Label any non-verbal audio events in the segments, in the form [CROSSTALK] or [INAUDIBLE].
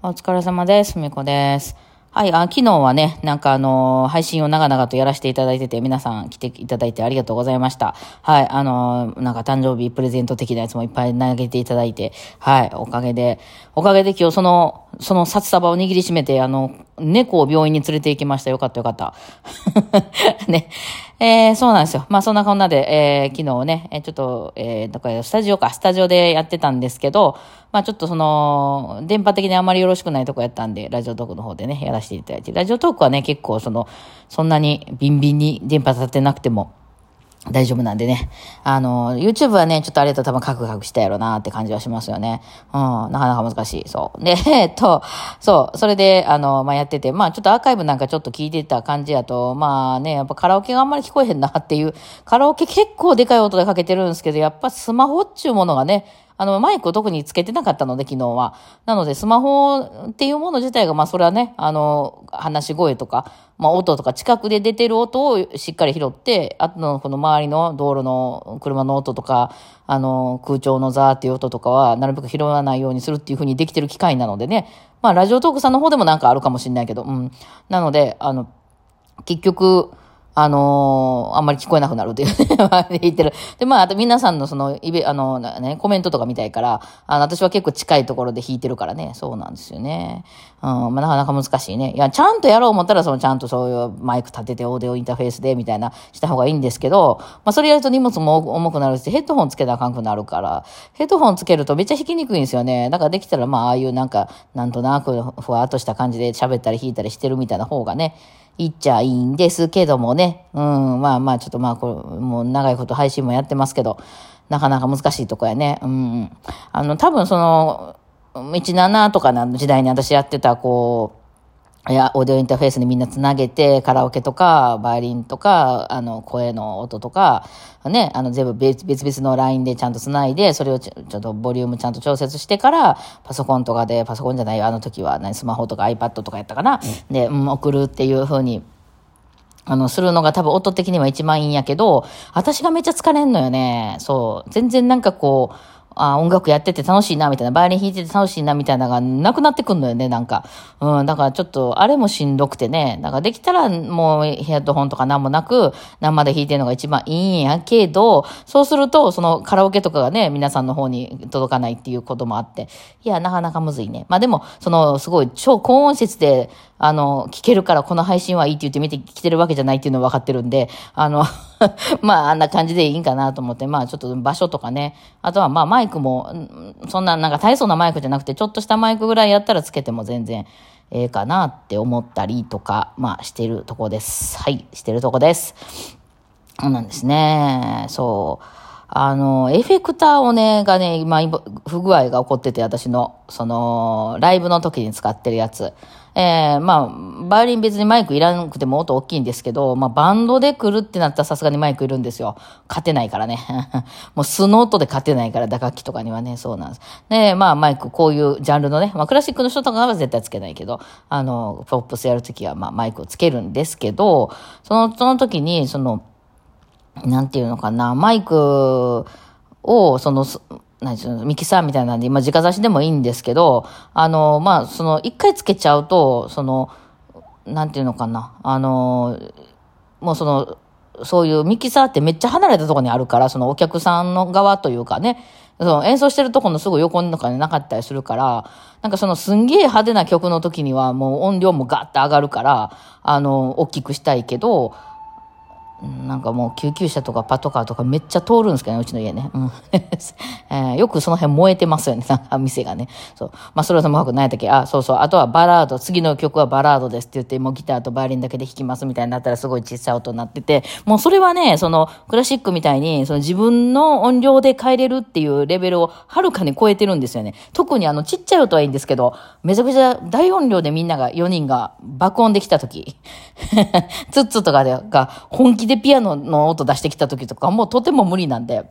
お疲れ様です。みこです。はい、あ、昨日はね、なんかあのー配信を長々とやらせていただいてて、皆さん来ていただいてありがとうございました。はい、あのーなんか誕生日プレゼント的なやつもいっぱい投げていただいて、はい、おかげで、おかげで今日その、その札束を握りしめて、あの、猫を病院に連れて行きました。よかったよかった。[LAUGHS] ね。えー、そうなんですよ。まあそんなこんなで、えー、昨日ね、ちょっと、えー、だかスタジオか、スタジオでやってたんですけど、まあちょっとその、電波的にあまりよろしくないとこやったんで、ラジオトークの方でね、やらせていただいて、ラジオトークはね、結構その、そんなにビンビンに電波立てなくても、大丈夫なんでね。あの、YouTube はね、ちょっとあれだと多分カクカクしたやろなって感じはしますよね。うん、なかなか難しい。そう。で、[LAUGHS] えっと、そう、それで、あの、まあ、やってて、まあ、ちょっとアーカイブなんかちょっと聞いてた感じやと、まあね、やっぱカラオケがあんまり聞こえへんなっていう、カラオケ結構でかい音でかけてるんですけど、やっぱスマホっちゅうものがね、あの、マイクを特につけてなかったので、昨日は。なので、スマホっていうもの自体が、まあ、それはね、あの、話し声とか、まあ、音とか、近くで出てる音をしっかり拾って、あとの、この周りの道路の車の音とか、あの、空調のザーっていう音とかは、なるべく拾わないようにするっていうふうにできてる機械なのでね、まあ、ラジオトークさんの方でもなんかあるかもしれないけど、うん。なので、あの、結局、あのーあんまり聞こえなくなるっていうね、[LAUGHS] 言ってる。で、まあ、あと皆さんのその、イベ、あの、ね、コメントとか見たいから、あの、私は結構近いところで弾いてるからね、そうなんですよね。うん、まあ、なかなか難しいね。いや、ちゃんとやろう思ったら、その、ちゃんとそういうマイク立てて、オーディオインターフェースで、みたいな、した方がいいんですけど、まあ、それやると荷物も重くなるし、ヘッドホンつけたらあかんくなるから、ヘッドホンつけるとめっちゃ弾きにくいんですよね。だからできたら、まあ、ああいうなんか、なんとなく、ふわっとした感じで喋ったり弾いたりしてるみたいな方がね、言っちゃいいんですけどもね。うん、まあまあ、ちょっとまあ、これ、もう長いこと配信もやってますけど、なかなか難しいとこやね。うん。あの、多分その、17とかの時代に私やってた、こう、いや、オーディオインターフェースにみんなつなげて、カラオケとか、バイオリンとか、あの、声の音とか、ね、あの、全部別別々のラインでちゃんとつないで、それをちょっとボリュームちゃんと調節してから、パソコンとかで、パソコンじゃないよ、あの時は、何、スマホとか iPad とかやったかな、で、うん、送るっていう風に、あの、するのが多分音的には一番いいんやけど、私がめっちゃ疲れんのよね。そう。全然なんかこう、あ音楽やってて楽しいな、みたいな、バイオリン弾いてて楽しいな、みたいなのがなくなってくんのよね、なんか。うん、だからちょっと、あれもしんどくてね。だからできたらもうヘッドホンとかなんもなく、生で弾いてるのが一番いいんやけど、そうすると、そのカラオケとかがね、皆さんの方に届かないっていうこともあって、いや、なかなかむずいね。まあでも、その、すごい超高音質で、あの、聞けるからこの配信はいいって言って見てきてるわけじゃないっていうのは分かってるんで、あの、[LAUGHS] まああんな感じでいいんかなと思って、まあちょっと場所とかね、あとはまあマイクも、そんななんか大層なマイクじゃなくて、ちょっとしたマイクぐらいやったらつけても全然ええかなって思ったりとか、まあしてるとこです。はい、してるとこです。そうなんですね。そう。あの、エフェクターをね、がね、今不具合が起こってて、私の、その、ライブの時に使ってるやつ。えー、まあ、バイオリン別にマイクいらなくても音大きいんですけど、まあ、バンドで来るってなったらさすがにマイクいるんですよ。勝てないからね。[LAUGHS] もう素の音で勝てないから、打楽器とかにはね、そうなんです。で、まあ、マイク、こういうジャンルのね、まあ、クラシックの人とかは絶対つけないけど、あの、ポップスやるときは、まあ、マイクをつけるんですけど、その、その時に、その、なんていうのかな、マイクを、その、す何ていうのミキサーみたいなんで、今、直差しでもいいんですけど、あの、まあ、その、一回つけちゃうと、その、なんていうのかな、あの、もうその、そういうミキサーってめっちゃ離れたところにあるから、そのお客さんの側というかね、その演奏してるところのすぐ横とかになかったりするから、なんかそのすんげえ派手な曲の時にはもう音量もガッて上がるから、あの、大きくしたいけど、なんかもう救急車とかパトカーとかめっちゃ通るんですけどね、うちの家ね。うん [LAUGHS] えーよくその辺燃えてますよね、[LAUGHS] なんか店がね。そう。まあ、それはともかく何やったっけ？あ、そうそう。あとはバラード、次の曲はバラードですって言って、もうギターとバイオリンだけで弾きますみたいになったらすごい小さい音になってて、もうそれはね、そのクラシックみたいに、その自分の音量で変えれるっていうレベルをはるかに超えてるんですよね。特にあのちっちゃい音はいいんですけど、めちゃくちゃ大音量でみんなが、4人が爆音できた時、[LAUGHS] ツッツとかでが本気ででピアノの音出してきた時とかもうとても無理なんで、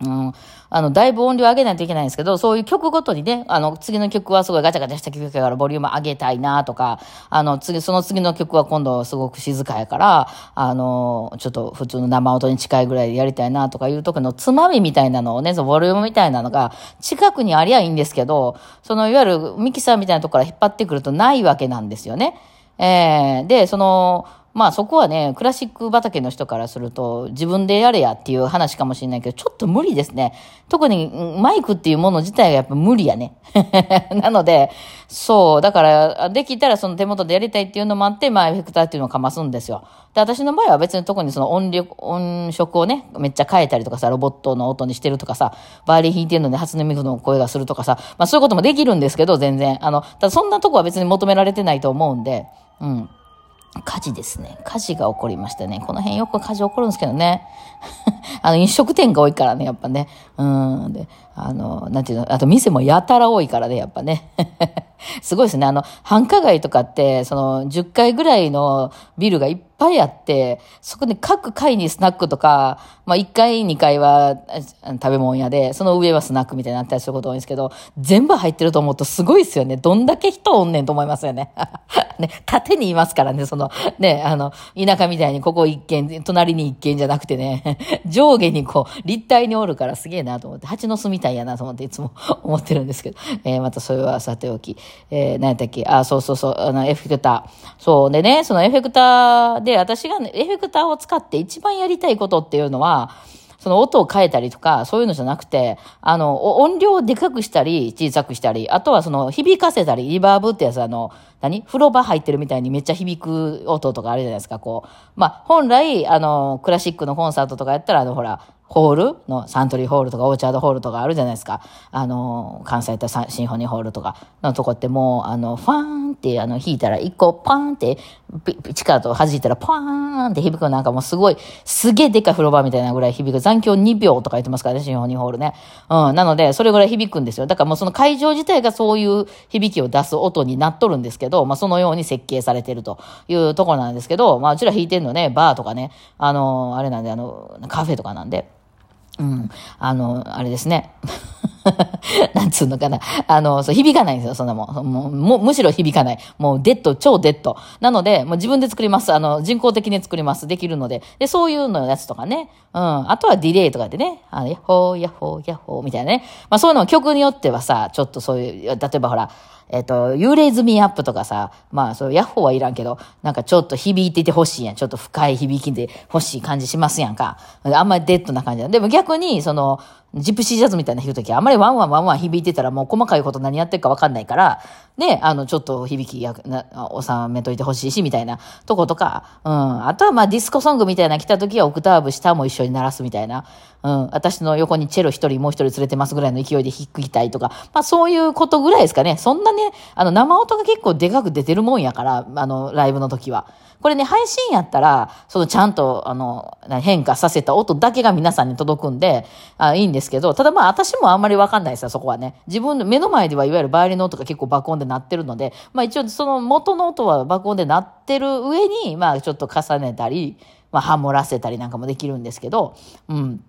うん、あの、だいぶ音量上げないといけないんですけど、そういう曲ごとにね、あの、次の曲はすごいガチャガチャした曲やからボリューム上げたいなとか、あの、次、その次の曲は今度すごく静かやから、あの、ちょっと普通の生音に近いぐらいでやりたいなとかいう時のつまみみたいなのをね、そのボリュームみたいなのが近くにありゃいいんですけど、そのいわゆるミキサーみたいなところから引っ張ってくるとないわけなんですよね。えー、で、その、まあそこはね、クラシック畑の人からすると、自分でやれやっていう話かもしれないけど、ちょっと無理ですね。特にマイクっていうもの自体がやっぱ無理やね。[LAUGHS] なので、そう、だから、できたらその手元でやりたいっていうのもあって、まあエフェクターっていうのをかますんですよ。で、私の場合は別に特にその音力、音色をね、めっちゃ変えたりとかさ、ロボットの音にしてるとかさ、バイオリン弾いてるので初音ミクの声がするとかさ、まあそういうこともできるんですけど、全然。あの、ただそんなとこは別に求められてないと思うんで、うん。火事ですね。火事が起こりましたね。この辺よく火事起こるんですけどね。あの、飲食店が多いからね、やっぱね。うん。で、あの、なんていうの、あと店もやたら多いからね、やっぱね。[LAUGHS] すごいですね。あの、繁華街とかって、その、10階ぐらいのビルがいっぱいあって、そこで各階にスナックとか、まあ1階、2階は食べ物屋で、その上はスナックみたいになったりすること多いんですけど、全部入ってると思うとすごいですよね。どんだけ人おんねんと思いますよね。[LAUGHS] ね、縦にいますからね、その、ね、あの、田舎みたいにここ一軒、隣に一軒じゃなくてね、上下にこう、立体におるからすげえなと思って、蜂の巣みたいやなと思っていつも [LAUGHS] 思ってるんですけど、えー、またそれはさておき、えー、何やったっけ、あ、そうそうそう、あの、エフェクター。そう。でね、そのエフェクターで、私が、ね、エフェクターを使って一番やりたいことっていうのは、その音を変えたりとか、そういうのじゃなくて、あの、音量をでかくしたり、小さくしたり、あとはその、響かせたり、リバーブってやつ、あの、何？風呂場入ってるみたいにめっちゃ響く音とかあるじゃないですか、こう。まあ、本来、あの、クラシックのコンサートとかやったら、あの、ほら、ホールのサントリーホールとかオーチャードホールとかあるじゃないですか。あの、関西とシンフォニーホールとかのとこってもう、あの、ファーンってあの弾いたら一個パーンって力と弾いたらパーンって響くなんかもうすごい、すげえでかい風呂場みたいなぐらい響く。残響2秒とか言ってますからね、シンフォニーホールね。うん。なので、それぐらい響くんですよ。だからもうその会場自体がそういう響きを出す音になっとるんですけど、まあそのように設計されてるというところなんですけど、まあうちら弾いてんのね、バーとかね、あの、あれなんで、あの、カフェとかなんで。うん。あの、あれですね。[LAUGHS] なんつうのかな。あの、そう、響かないんですよ、そんなもん。もう、むしろ響かない。もう、デッド、超デッド。なので、もう自分で作ります。あの、人工的に作ります。できるので。で、そういうのやつとかね。うん。あとはディレイとかでね。あの、ヤッホー、ヤッホー、ヤッホー、みたいなね。まあ、そういうのも曲によってはさ、ちょっとそういう、例えばほら、えっ、と、 You Raise Me Up とかさ、まあ、そう、ヤッホーはいらんけど、なんかちょっと響いててほしいやん。ちょっと深い響きで欲しい感じしますやんか。あんまりデッドな感じ。でも逆に、その、ジプシージャズみたいな弾くとき、あんまりワンワンワンワン響いてたらもう細かいこと何やってるかわかんないから、ね、あの、ちょっと響きや、収めといてほしいし、みたいなとことか、うん。あとはまあディスコソングみたいな来たときはオクターブ下も一緒に鳴らすみたいな、うん。私の横にチェロ一人もう一人連れてますぐらいの勢いで弾きたいとか、まあそういうことぐらいですかね。そんなね、あの、生音が結構でかく出てるもんやから、あの、ライブの時は。これね、配信やったら、そのちゃんと、あの、変化させた音だけが皆さんに届くんで、あいいんですけど、ただまあ私もあんまりわかんないですよ、そこはね。自分の目の前ではいわゆるバイオリンの音が結構爆音で鳴ってるので、まあ一応その元の音は爆音で鳴ってる上に、まあちょっと重ねたり、まあハモらせたりなんかもできるんですけど、うん。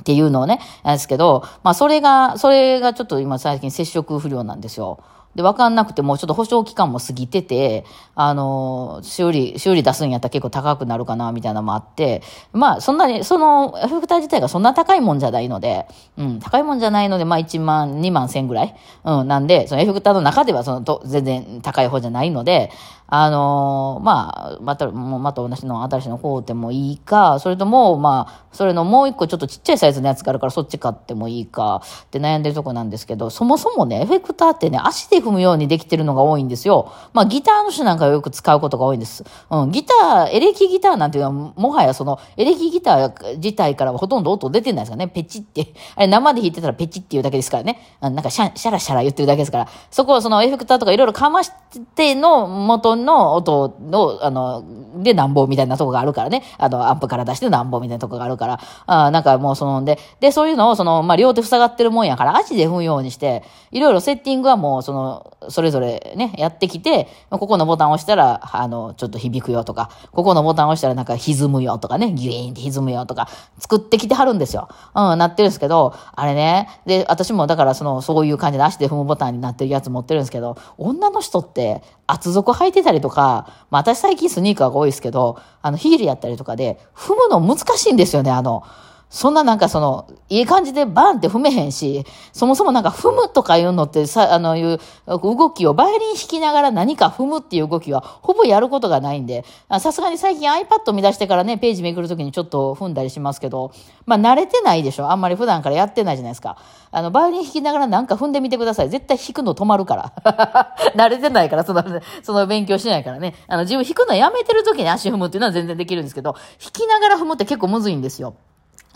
っていうのをね、ですけど、まあそれが、それがちょっと今最近接触不良なんですよ。で、わかんなくても、ちょっと保証期間も過ぎてて、あの、修理、修理出すんやったら結構高くなるかな、みたいなのもあって、まあ、そんなに、その、エフェクター自体がそんな高いもんじゃないので、うん、高いもんじゃないので、まあ1万、2万1000ぐらい、うん、なんで、そのエフェクターの中では、その、と、全然高い方じゃないので、あのー、まあ、また、また同じの新しいの買うてもいいか、それとも、まあ、それのもう一個ちょっとちっちゃいサイズのやつがあるからそっち買ってもいいかって悩んでるとこなんですけど、そもそもね、エフェクターってね、足で踏むようにできてるのが多いんですよ。まあ、ギターの人なんかよく使うことが多いんです。うん、ギター、エレキギターなんていうのは、もはやその、エレキギター自体からはほとんど音出てないですかね。ペチって。あれ生で弾いてたらペチっていうだけですからね。なんかシャシャラシャラ言ってるだけですから、そこはそのエフェクターとかいろいろかましての元の音の、あの、でなんぼみたいなとこがあるからね。あの、アンプから出してなんぼみたいなとこがあるから。あなんかもうその、で、で、そういうのをその、まあ、両手塞がってるもんやから、足で踏むようにして、いろいろセッティングはもう、その、の、それぞれね、やってきて、ここのボタンを押したら、あの、ちょっと響くよとか、ここのボタンを押したらなんか歪むよとかね、ギュイーンって歪むよとか、作ってきてはるんですよ。うん、なってるんですけど、あれね、で、私もだからその、そういう感じで足で踏むボタンになってるやつ持ってるんですけど、女の人って厚底履いてたたりとか、まあ私最近スニーカーが多いですけど、あのヒールやったりとかで、踏むの難しいんですよね、あの、そんななんかその、いい感じでバーンって踏めへんし、そもそもなんか踏むとかいうのってさ、あのいう動きをバイオリン弾きながら何か踏むっていう動きはほぼやることがないんで、さすがに最近 iPad 見出してからね、ページめくるときにちょっと踏んだりしますけど、まあ慣れてないでしょ。あんまり普段からやってないじゃないですか。あの、バイオリン弾きながらなんか踏んでみてください。絶対弾くの止まるから。[LAUGHS] 慣れてないから、その、その勉強してないからね。あの、自分弾くのやめてるときに足踏むっていうのは全然できるんですけど、弾きながら踏むって結構むずいんですよ。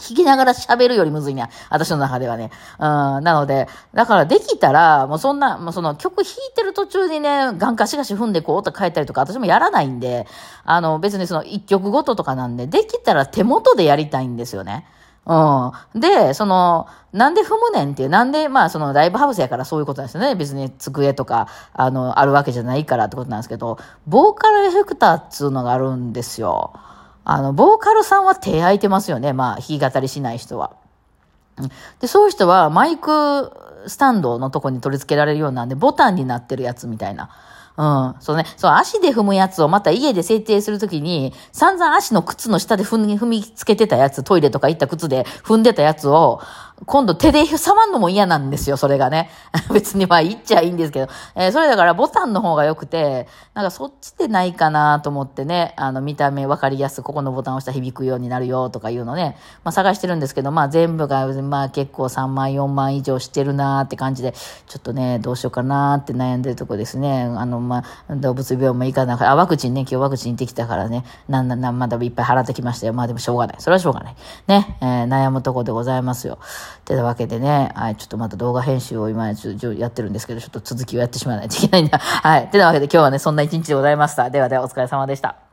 弾きながら喋るよりむずいね。私の中ではね。うん。なので、だからできたら、もうそんな、もうその曲弾いてる途中にね、ガンカシガシ踏んでこうと変えたりとか、私もやらないんで、あの、別にその一曲ごととかなんで、できたら手元でやりたいんですよね。うん。で、その、なんで踏むねんっていう、なんで、まあ、そのライブハウスやからそういうことなんですよね。別に机とか、あの、あるわけじゃないからってことなんですけど、ボーカルエフェクターっつうのがあるんですよ。あの、ボーカルさんは手空いてますよね。まあ、弾き語りしない人は。で、そういう人はマイクスタンドのとこに取り付けられるようなんで、ボタンになってるやつみたいな。うん。そうね。そう、足で踏むやつをまた家で設定するときに、散々足の靴の下で踏み、踏みつけてたやつ、トイレとか行った靴で踏んでたやつを、今度手で触んのも嫌なんですよ、それがね。[LAUGHS] 別にまあ言っちゃいいんですけど。えー、それだからボタンの方が良くて、なんかそっちでないかなと思ってね、あの見た目分かりやすく、ここのボタンを押したら響くようになるよとかいうのね、まあ探してるんですけど、まあ全部が、まあ結構3万、4万以上してるなーって感じで、ちょっとね、どうしようかなーって悩んでるとこですね。あの、まあ、動物病も行かなかあ、ワクチンね、今日ワクチン行ってきたからね、なんなん、まだいっぱい払ってきましたよ。まあでもしょうがない。それはしょうがない。ね、えー、悩むとこでございますよ。てなわけでね、はい、ちょっとまた動画編集を今やってるんですけど、ちょっと続きをやってしまわないといけないんだ。はい。てなわけで今日はね、そんな一日でございました。ではではお疲れ様でした。